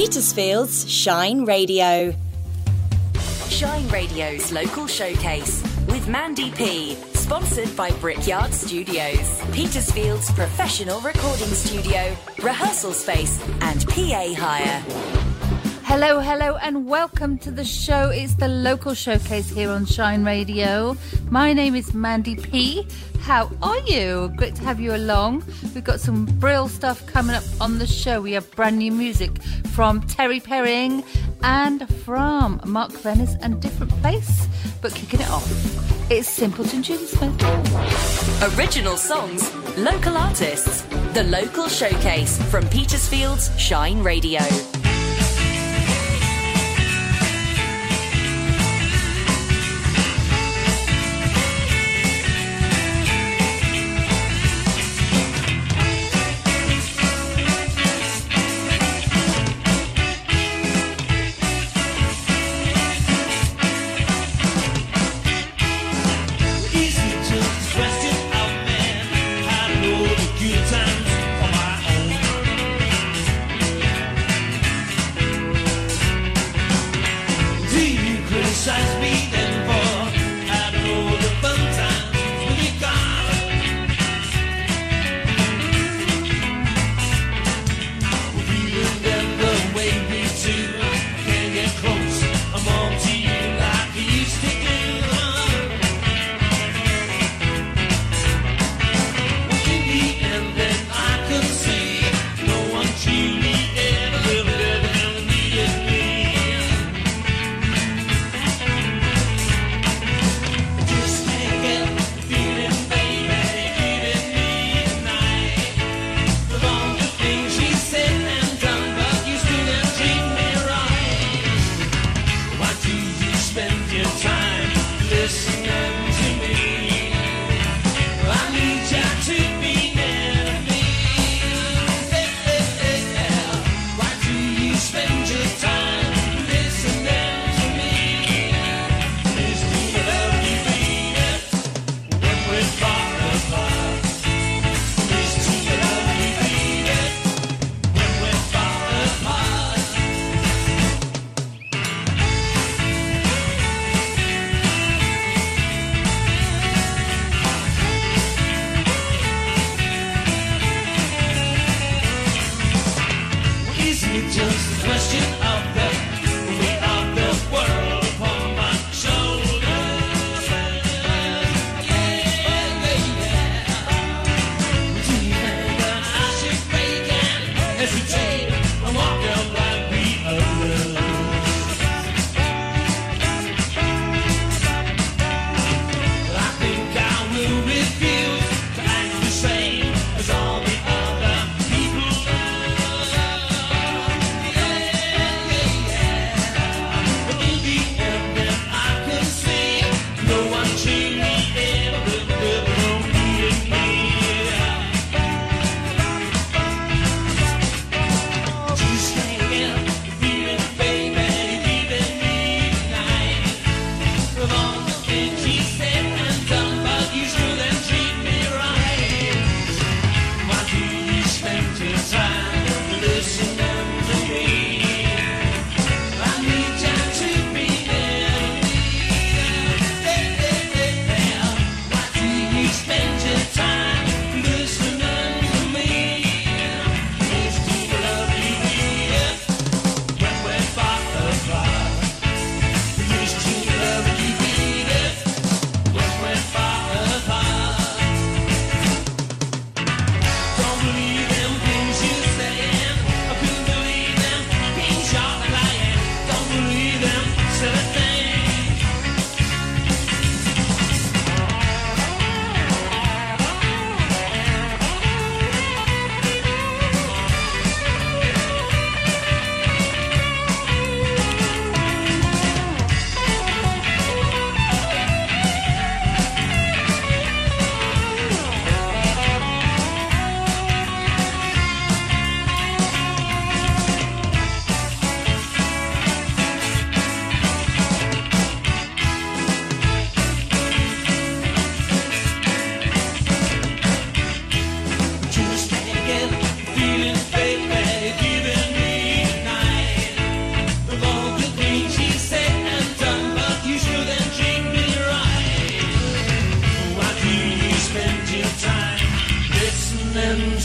Petersfield's Shine Radio. Shine Radio's local showcase with Mandy P. Sponsored by Brickyard Studios, Petersfield's professional recording studio, rehearsal space, and PA hire. Hello, hello, and welcome to the show. It's the local showcase here on Shine Radio. My name is Mandy P. How are you? Great to have you along. We've got some brill stuff coming up on the show. We have brand new music from Terry Perring and from Mark Vennis and Different Place. But kicking it off, it's Simpleton Smith. Original songs, local artists, the local showcase from Petersfield's Shine Radio.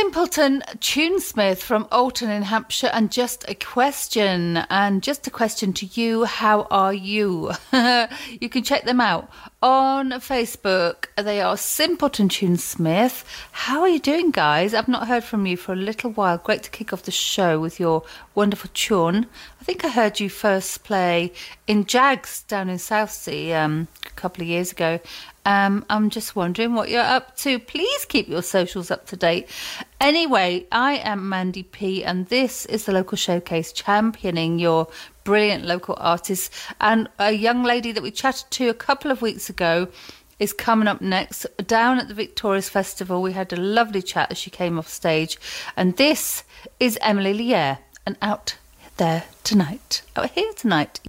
Simpleton Tunesmith from Alton in Hampshire, and just a question, and just a question to you: How are you? you can check them out on Facebook. They are Simpleton Tunesmith. How are you doing, guys? I've not heard from you for a little while. Great to kick off the show with your wonderful tune. I think I heard you first play in Jags down in Southsea um, a couple of years ago, um, I'm just wondering what you're up to. Please keep your socials up to date. Anyway, I am Mandy P, and this is the local showcase championing your brilliant local artists. And a young lady that we chatted to a couple of weeks ago is coming up next down at the Victorious Festival. We had a lovely chat as she came off stage, and this is Emily Lierre, and out there tonight, out here tonight.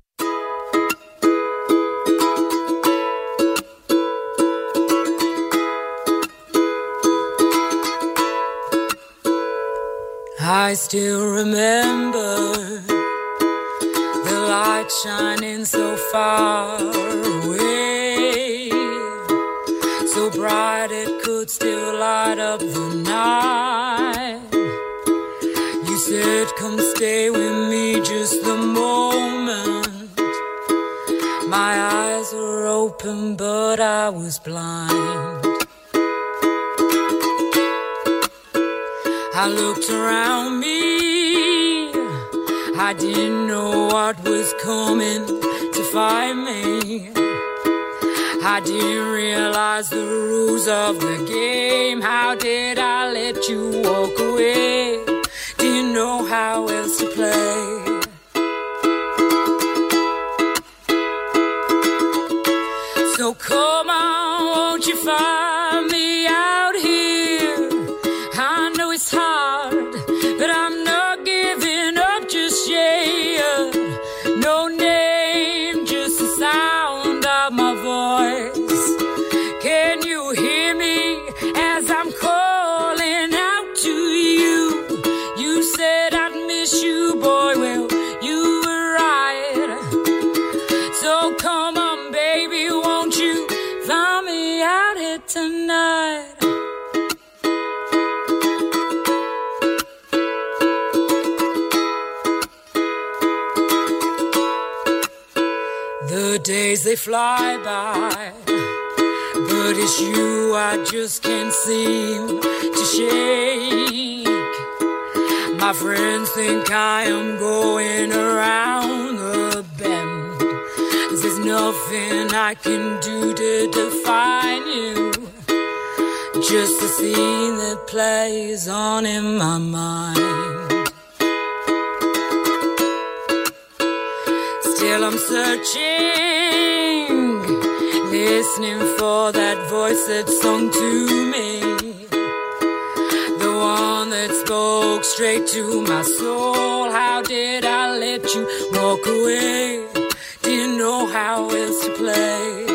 I still remember the light shining so far away, so bright it could still light up the night. You said, Come stay with me just the moment. My eyes were open, but I was blind. I looked around me. I didn't know what was coming to find me. I didn't realize the rules of the game. How did I let you walk away? Didn't know how else to play. So come on, won't you find fly by, but it's you I just can't seem to shake. My friends think I am going around the bend. There's nothing I can do to define you. Just the scene that plays on in my mind. Still I'm searching, listening for that voice that sung to me. The one that spoke straight to my soul. How did I let you walk away? Didn't know how else to play.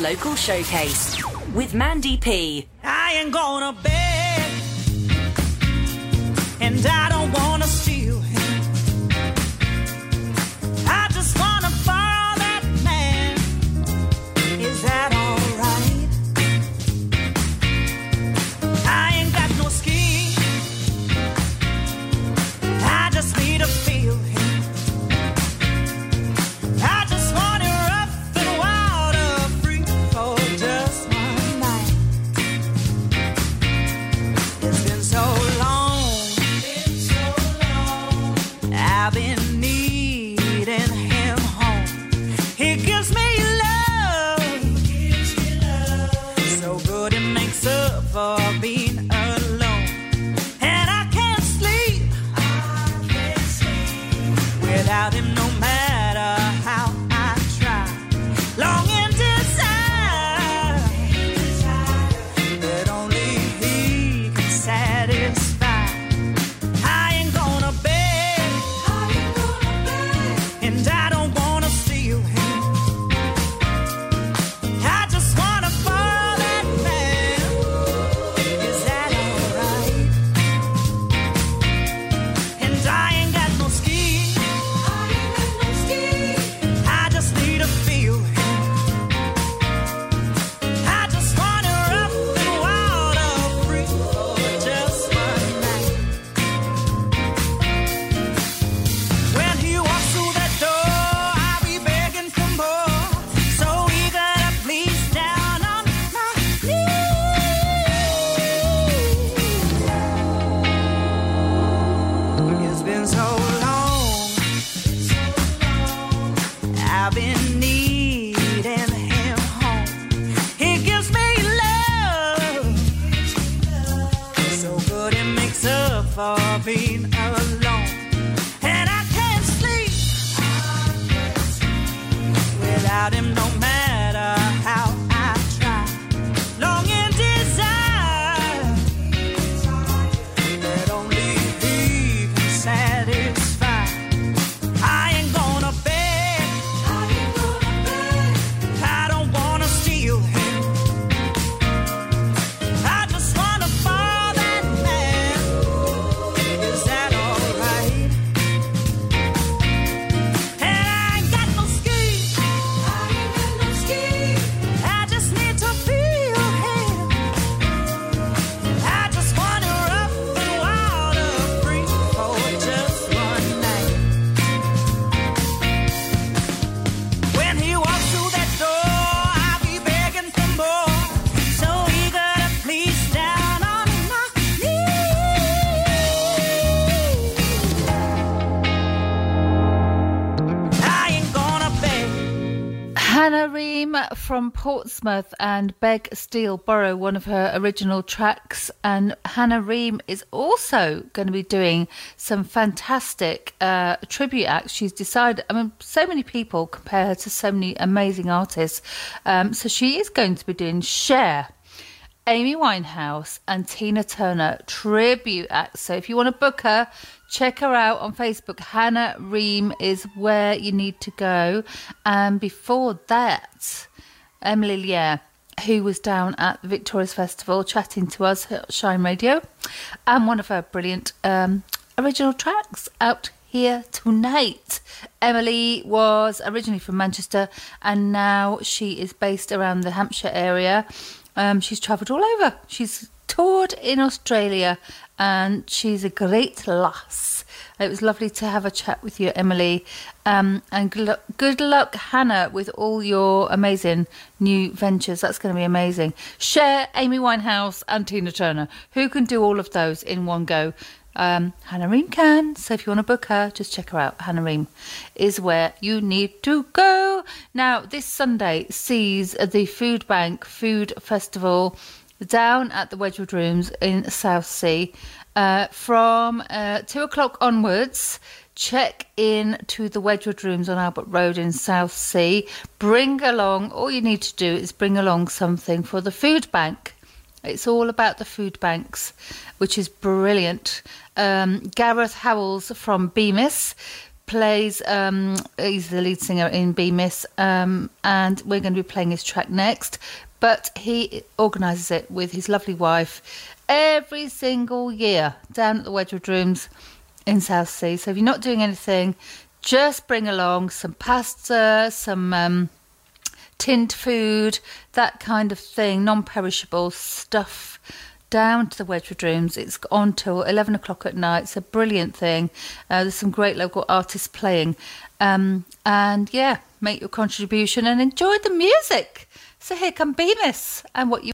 Local showcase with Mandy P. I ain't gonna beg, from Portsmouth and Beg Steele borrow one of her original tracks. And Hannah Ream is also going to be doing some fantastic uh, tribute acts. She's decided, I mean, so many people compare her to so many amazing artists. Um, so she is going to be doing Cher. Amy Winehouse and Tina Turner tribute acts. So if you want to book her, check her out on Facebook. Hannah Ream is where you need to go. And before that, Emily Lear, who was down at the Victorious Festival chatting to us at Shine Radio, and one of her brilliant um, original tracks out here tonight. Emily was originally from Manchester and now she is based around the Hampshire area. Um, she's travelled all over. She's toured in Australia and she's a great lass. It was lovely to have a chat with you, Emily. Um, and good luck, good luck, Hannah, with all your amazing new ventures. That's going to be amazing. Cher Amy Winehouse and Tina Turner. Who can do all of those in one go? Um, Hannah Ream can. So if you want to book her, just check her out. Hannah Ream is where you need to go. Now, this Sunday sees the Food Bank Food Festival down at the Wedgwood Rooms in Southsea. Uh, from uh, two o'clock onwards, check in to the Wedgwood Rooms on Albert Road in Southsea. Bring along, all you need to do is bring along something for the food bank. It's all about the food banks, which is brilliant. Um, Gareth Howells from Bemis plays, um, he's the lead singer in Bemis, um, and we're going to be playing his track next. But he organises it with his lovely wife every single year down at the Wedgwood Rooms in Southsea. So if you're not doing anything, just bring along some pasta, some um, tinned food, that kind of thing, non perishable stuff down to the Wedgwood Rooms. It's on till 11 o'clock at night. It's a brilliant thing. Uh, there's some great local artists playing. Um, and yeah, make your contribution and enjoy the music. So here come Bemis and what you.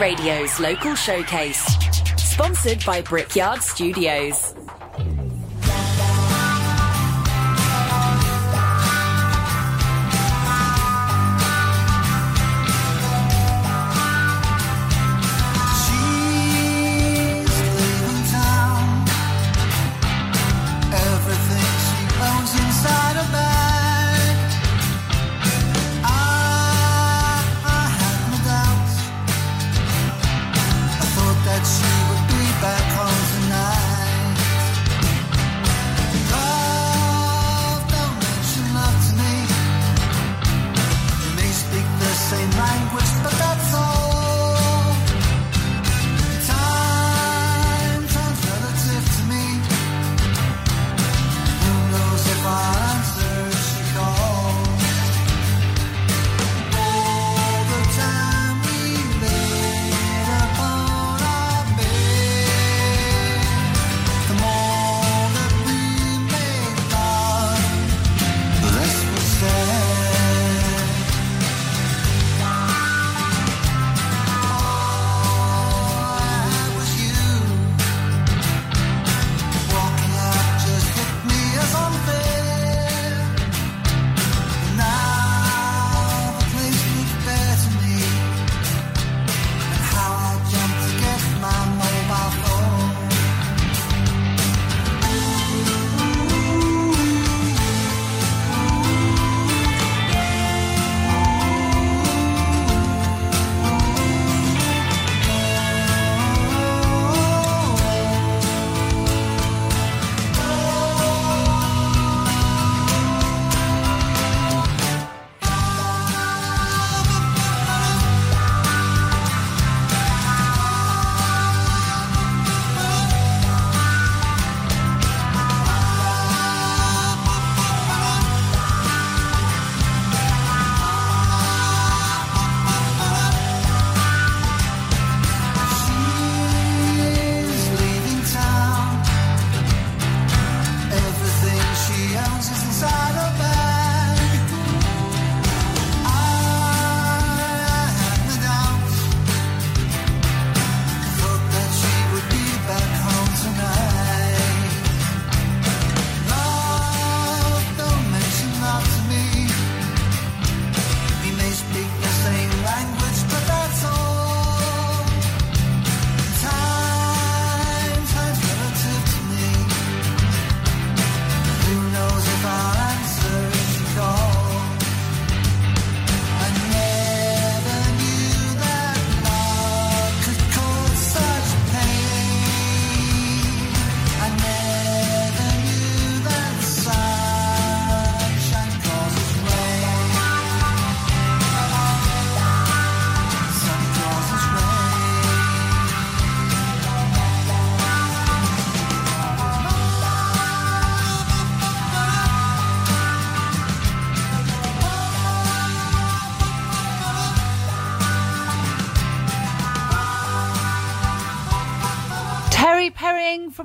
Radio's local showcase, sponsored by Brickyard Studios.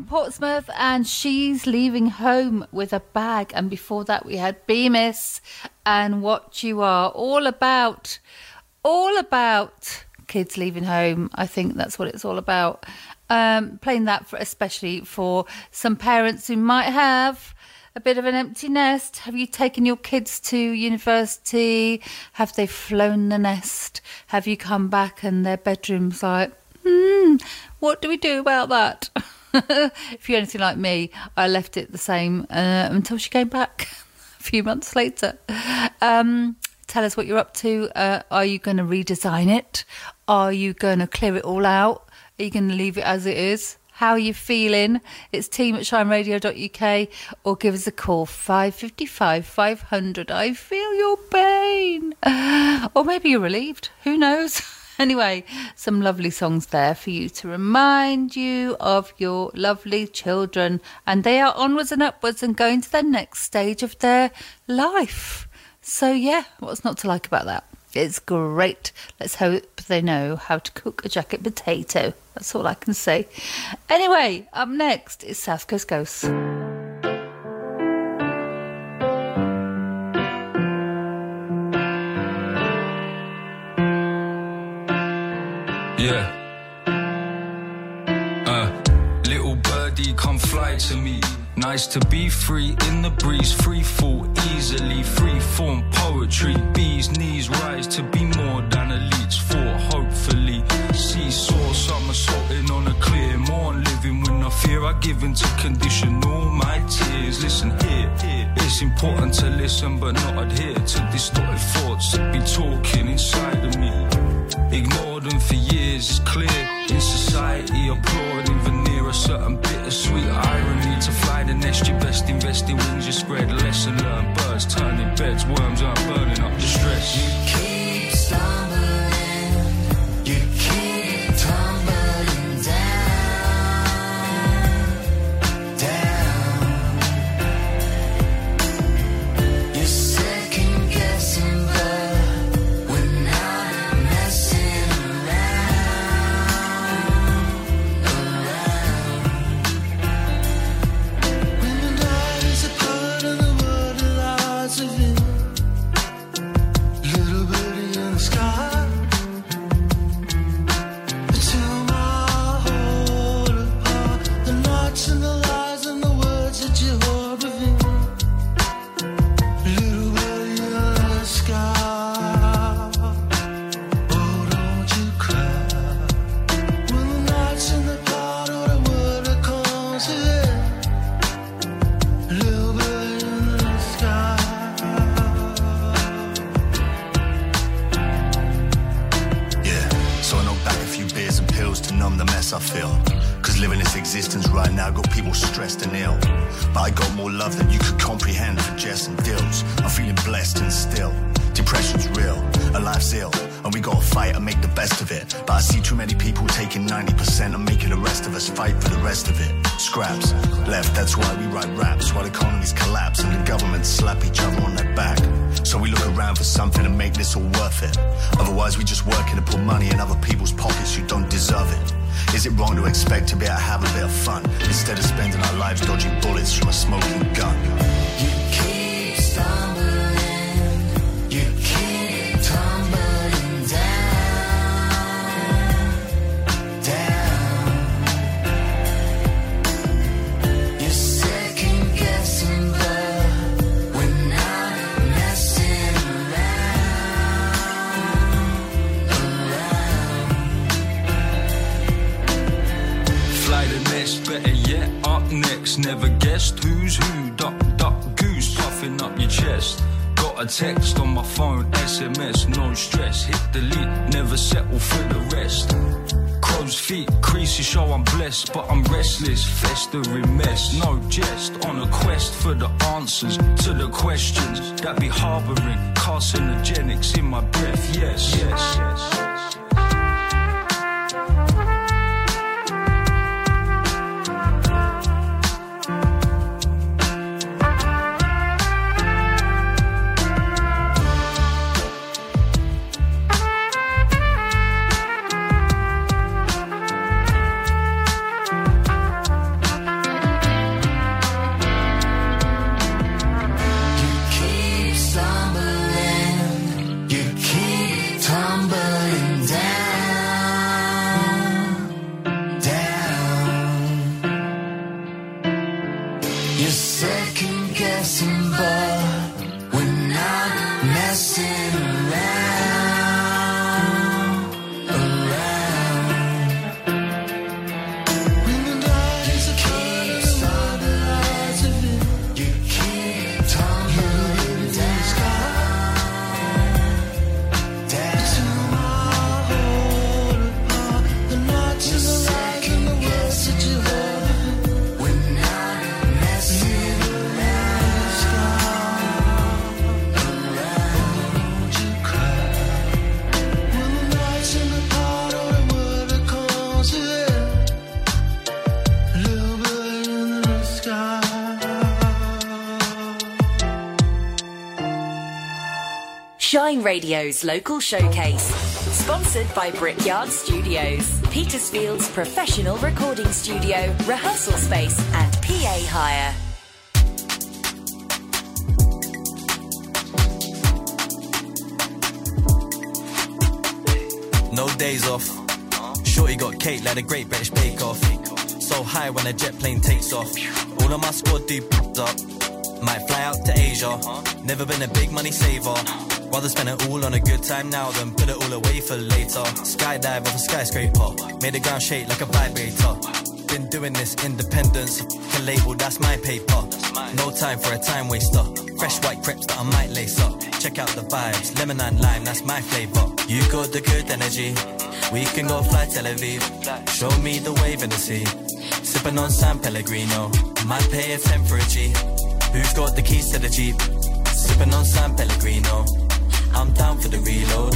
Portsmouth, and she's leaving home with a bag. And before that, we had Bemis and What You Are, all about, all about kids leaving home. I think that's what it's all about. Um, playing that for especially for some parents who might have a bit of an empty nest. Have you taken your kids to university? Have they flown the nest? Have you come back and their bedroom's like, hmm, what do we do about that? if you're anything like me, I left it the same uh, until she came back a few months later. Um, tell us what you're up to. Uh, are you going to redesign it? Are you going to clear it all out? Are you going to leave it as it is? How are you feeling? It's team at shineradio.uk or give us a call 555 500. I feel your pain. Or maybe you're relieved. Who knows? Anyway, some lovely songs there for you to remind you of your lovely children. And they are onwards and upwards and going to the next stage of their life. So, yeah, what's not to like about that? It's great. Let's hope they know how to cook a jacket potato. That's all I can say. Anyway, up next is South Coast Ghosts. To be free in the breeze, free fall easily, free form poetry. Bees knees rise to be more than leech for, hopefully. Seesaw, somersaulting on a clear morn, living with no fear. I give into condition all my tears. Listen here, it's important to listen but not adhere to distorted thoughts that be talking inside of me. Ignored them for years, it's clear. In society, applauding certain bittersweet irony. To fly the nest, your best invested wings, you spread lesson learned. Birds turning beds, worms aren't burning up the stress. keep stumbling, text on my phone, SMS, no stress. Hit delete, never settle for the rest. Crow's feet, creases show I'm blessed, but I'm restless. Festering mess, no jest. On a quest for the answers to the questions that be harboring carcinogenics in my breath. Yes, yes, yes. Shine Radio's local showcase. Sponsored by Brickyard Studios, Petersfield's professional recording studio, rehearsal space, and PA hire. No days off. Shorty got cake like a great British bake off. So high when a jet plane takes off. All of my squad do up. Might fly out to Asia. Never been a big money saver. Rather spend it all on a good time now than put it all away for later. Skydive off a skyscraper. Made the ground shake like a vibrator. Been doing this independence. A label, that's my paper. No time for a time waster. Fresh white crepes that I might lace up. Check out the vibes. Lemon and lime, that's my flavor. You got the good energy. We can go fly Tel Aviv. Show me the wave in the sea. Sipping on San Pellegrino. Might pay a 10 for a G. Who's got the keys to the Jeep? Sipping on San Pellegrino. I'm down for the reload.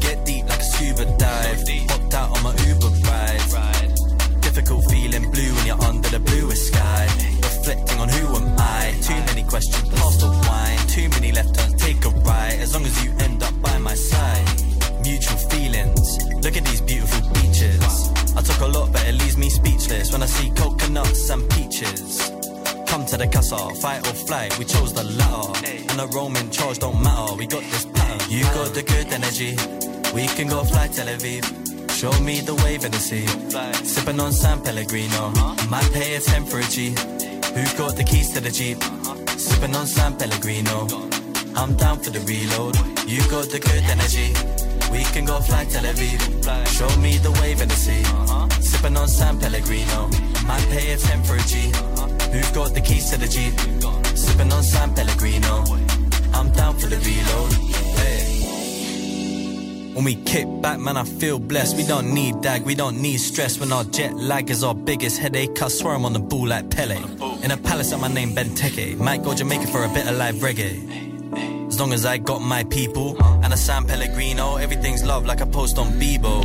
Get deep like a scuba dive. Popped out on my Uber ride. Difficult feeling blue when you're under the bluest sky. Reflecting on who am I? Too many questions, pass the wine. Too many left turns, take a right. As long as you end up by my side. Mutual feelings. Look at these beautiful beaches. I took a lot, but it leaves me speechless when I see coconuts and peaches. Come to the casa, fight or flight, we chose the latter. And the Roman charge don't matter, we got this pattern. You got the good energy, we can go fly Tel Aviv. Show me the wave in the sea. Sipping on San Pellegrino. Might pay a 10 for a G. Who got the keys to the Jeep? Sipping on San Pellegrino. I'm down for the reload. You got the good energy. We can go fly Tel Aviv. Show me the wave in the sea. Sipping on San Pellegrino. Might pay a 10 for a G. Who's got the keys to the Jeep? Sipping on San Pellegrino. For the reload. Hey. When we kick back, man, I feel blessed. We don't need dag, we don't need stress. When our jet lag is our biggest headache, I swear I'm on the ball like Pele. In a palace at my name, Benteke. Might go Jamaica for a bit of live reggae. As long as I got my people and a San Pellegrino, everything's love like I post on Bebo.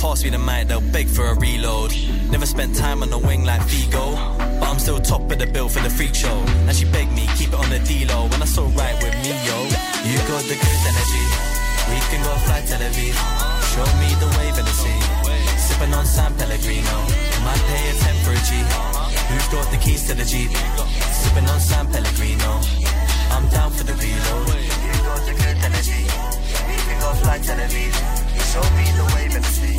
Pass me the mic, they'll beg for a reload. Never spent time on the wing like Figo, but I'm still top of the bill for the freak show. And she begged me, keep it on the D-Lo when I saw right with me, yo. You got the good energy, we can go fly Tel Aviv. Show me the wave in the sea, sipping on San Pellegrino. Might pay a 10 for a G. Who's got the keys to the Jeep? Sipping on San Pellegrino. I'm down for the reload. You got the good energy. We can go fly Tel Aviv. Show me the wave in the sea.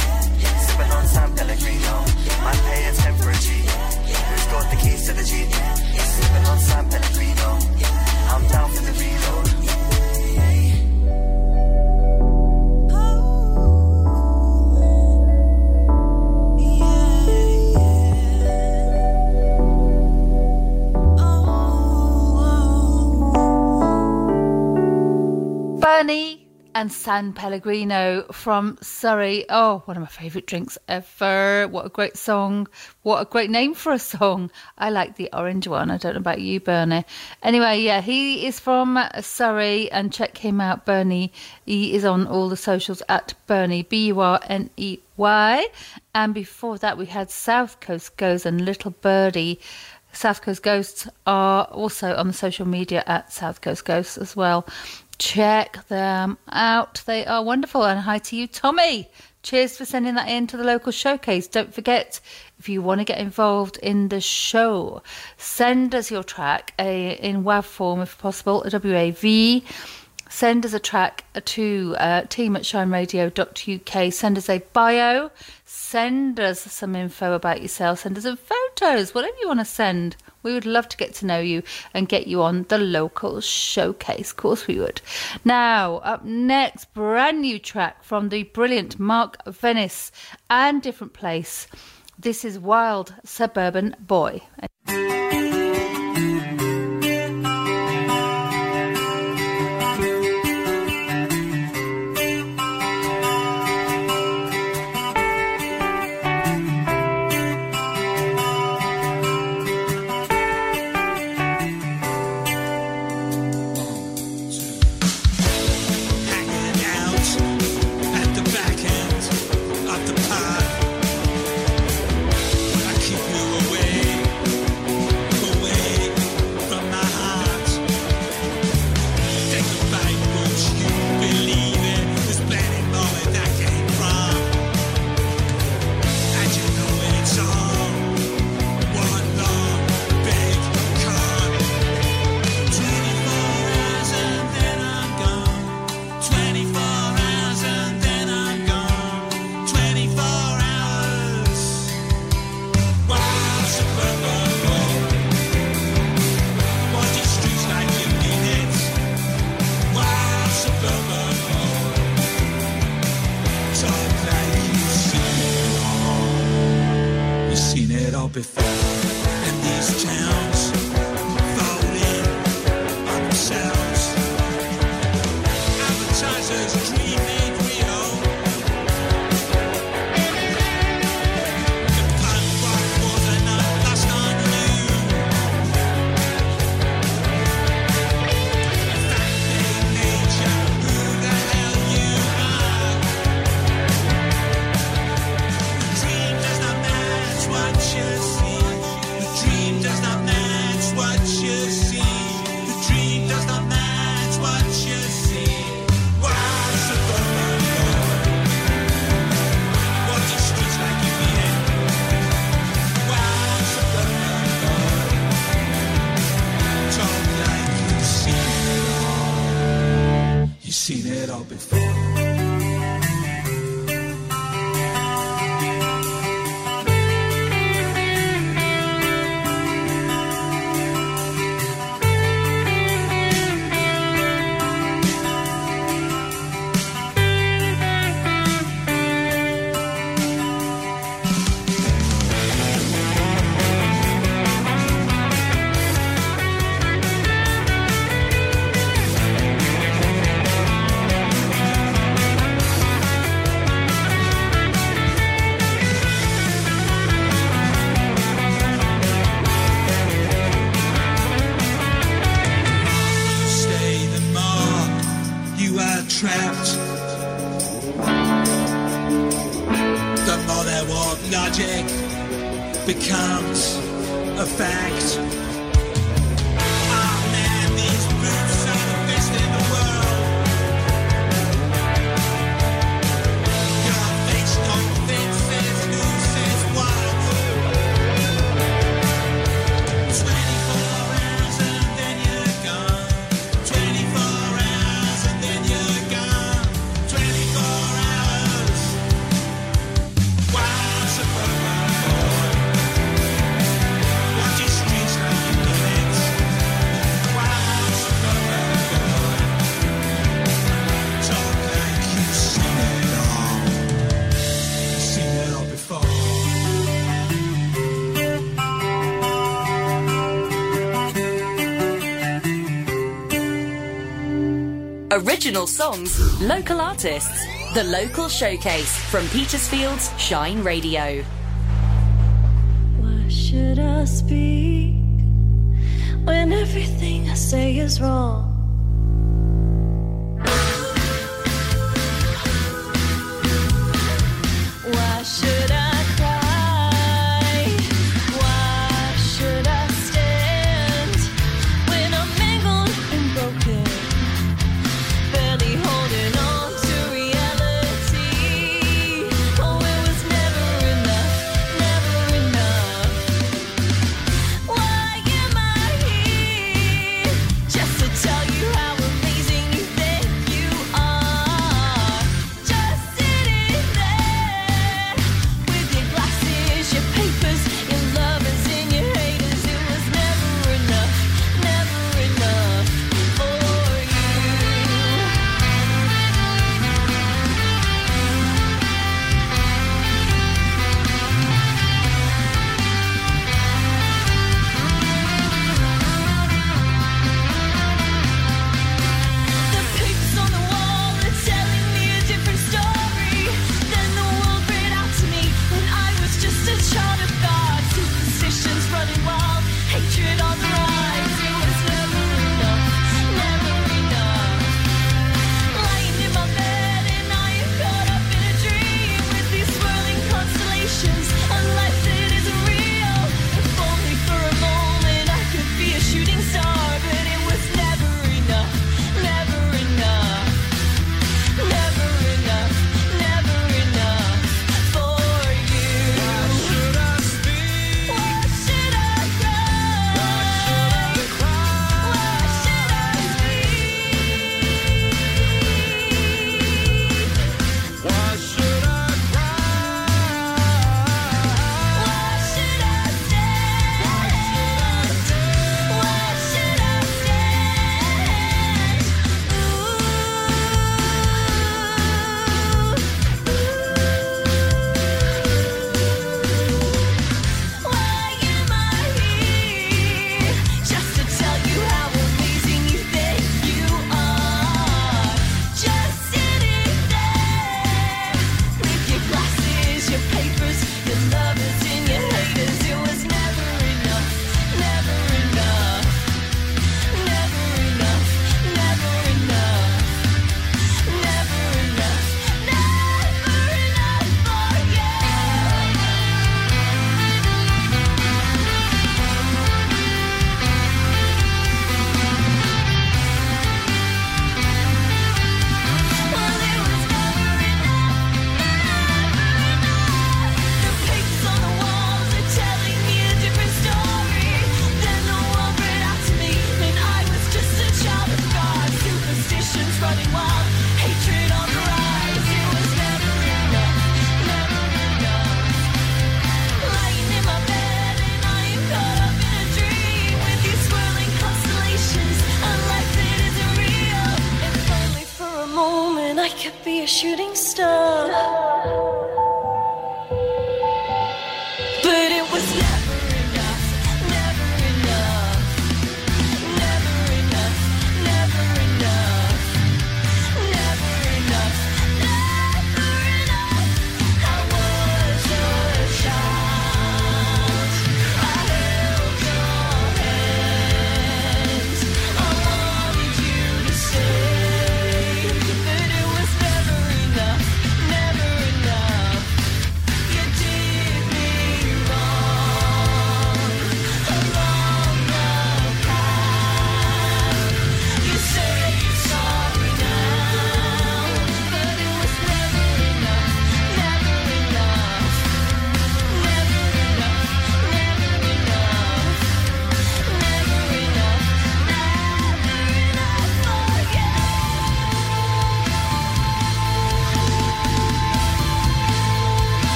Sipping on San Pellegrino. Might pay a 10 for a G. Got the keys to the Jeep? Sipping on San Pellegrino. I'm down for the reload. Burney and San Pellegrino from Surrey. Oh, one of my favourite drinks ever. What a great song. What a great name for a song. I like the orange one. I don't know about you, Burney. Anyway, yeah, he is from Surrey and check him out, Burney. He is on all the socials at Burney, B U R N E Y. And before that, we had South Coast Ghosts and Little Birdie. South Coast Ghosts are also on the social media at South Coast Ghosts as well. Check them out. They are wonderful. And hi to you, Tommy. Cheers for sending that in to the local showcase. Don't forget, if you want to get involved in the show, send us your track a, in WAV form if possible, a WAV. Send us a track to uh, team at shineradio.uk. Send us a bio. Send us some info about yourself. Send us some photos, whatever you want to send. We would love to get to know you and get you on the local showcase. Of course, we would. Now, up next, brand new track from the brilliant Mark Vennis and Different Place. This is Wild Suburban Boy. original songs, local artists, the local showcase from Petersfield's Shine Radio. Why should I speak when everything I say is wrong? Why should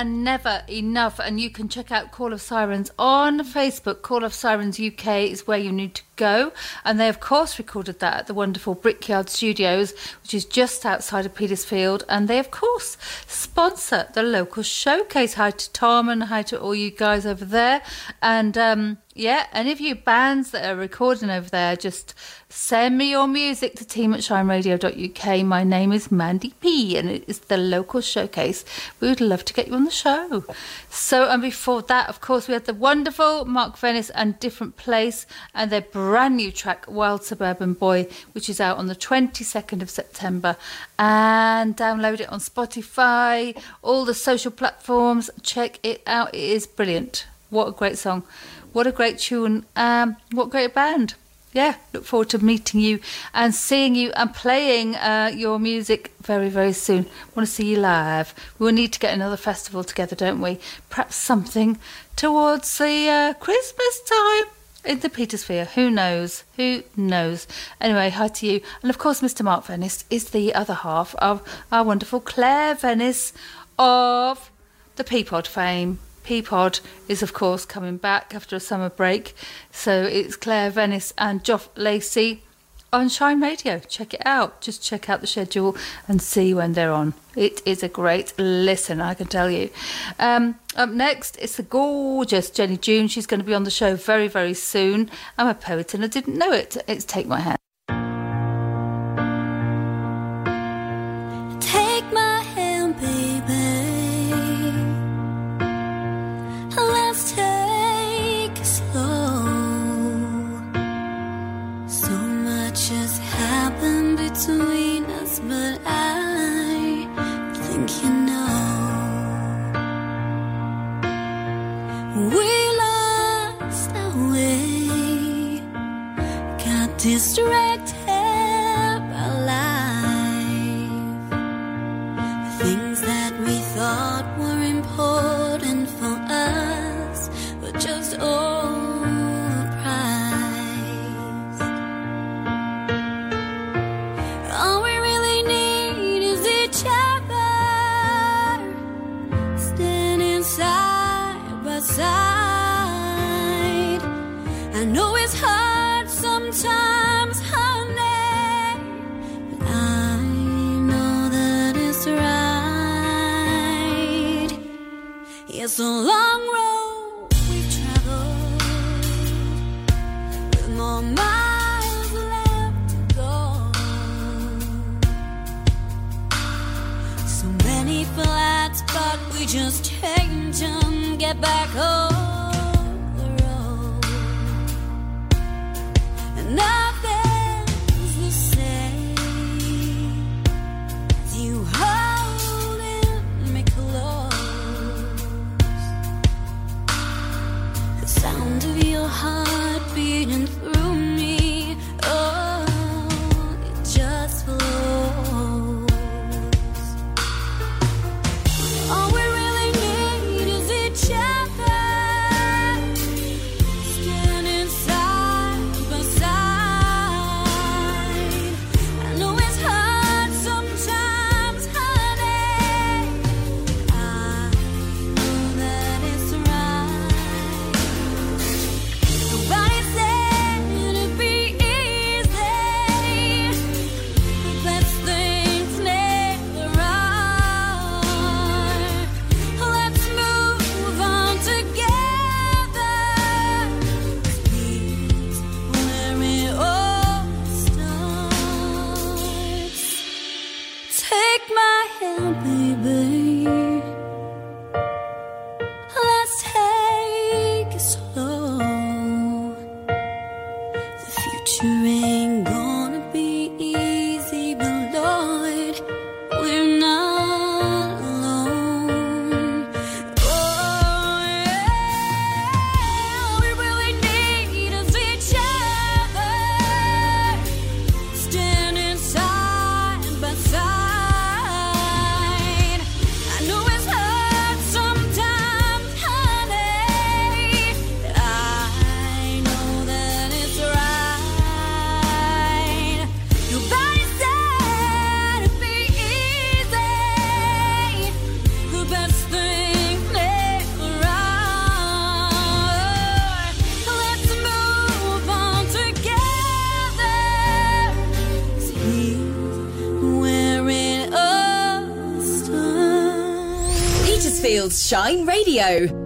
And Never Enough. And you can check out Call of Sirens on Facebook. Call of Sirens UK is where you need to go. And they, of course, recorded that at the wonderful Brickyard Studios, which is just outside of Petersfield. And they, of course, sponsor the local showcase. Hi to Tom and hi to all you guys over there. And um, yeah, any of you bands that are recording over there, just send me your music to team at shineradio.uk. My name is Mandy P and it is the local showcase. We would love to get you on the show. So, and before that, of course, we had the wonderful Mark Vennis and Different Place and their brand new track, Wild Suburban Boy, which is out on the 22nd of September. And download it on Spotify, all the social platforms. Check it out. It is brilliant. What a great song. What a great tune. Um, what a great band. Yeah, look forward to meeting you and seeing you and playing uh, your music very, very soon. Want to see you live. We'll need to get another festival together, don't we? Perhaps something towards the uh, Christmas time in the Petersphere. Who knows? Who knows? Anyway, hi to you. And of course, Mr. Mark Vennis is the other half of our wonderful Claire Vennis of the Peapod fame. Peapod is, of course, coming back after a summer break. So it's Claire Vennis and Joff Lacey on Shine Radio. Check it out. Just check out the schedule and see when they're on. It is a great listen, I can tell you. Um, up next, it's the gorgeous Jenny June. She's going to be on the show very, very soon. I'm a poet and I didn't know it. It's Take My Hand. Distracted Shine Radio.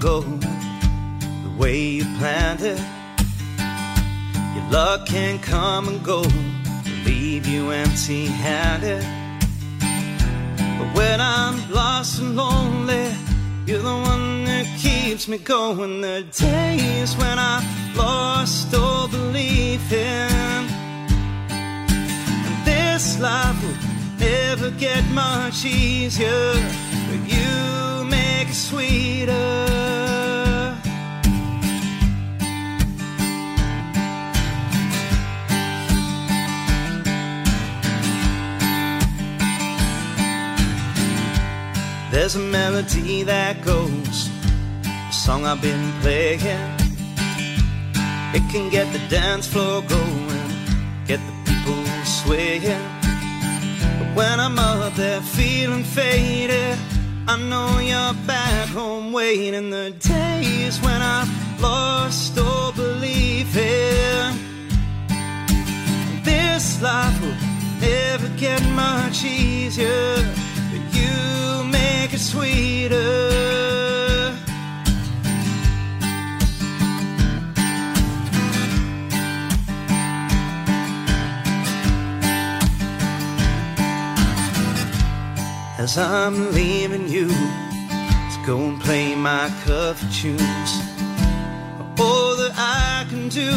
go the way you planned it. Your luck can come and go, leave you empty handed. But when I'm lost and lonely, you're the one that keeps me going. The days when I lost all belief in and this life will never get much easier, but you make it sweeter. There's a melody that goes, a song I've been playing. It can get the dance floor going, get the people swaying. But when I'm up there feeling faded, I know you're back home waiting. The days when I lost all belief in this life will never get much easier sweeter. As I'm leaving you to go and play my cover tunes. All that I can do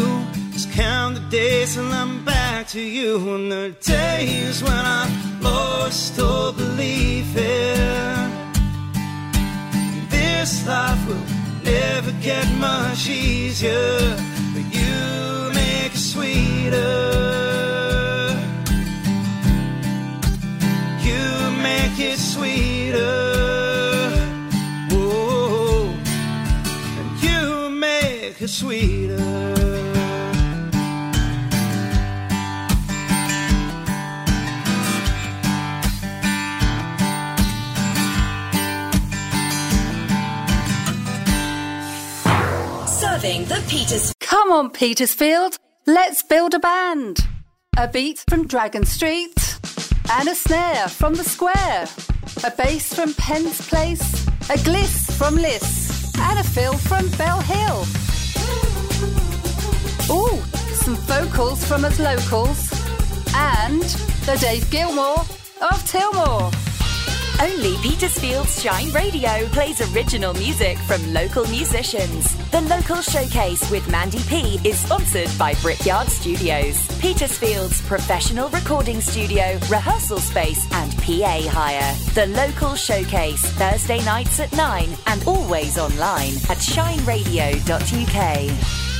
is count the days till I'm back to you. And the days when I lost all belief in this life will never get much easier. But you make it sweeter. You make it sweeter. Whoa, and you make it sweeter. Come on, Petersfield, let's build a band. A beat from Dragon Street, and a snare from the Square, a bass from Penn's Place, a gliss from Liss, and a fill from Bell Hill. Ooh, some vocals from us locals, and the Dave Gilmour of Tilmore. Only Petersfield's Shine Radio plays original music from local musicians. The Local Showcase with Mandy P is sponsored by Brickyard Studios, Petersfield's professional recording studio, rehearsal space, and PA hire. The Local Showcase, Thursday nights at 9 and always online at shineradio.uk.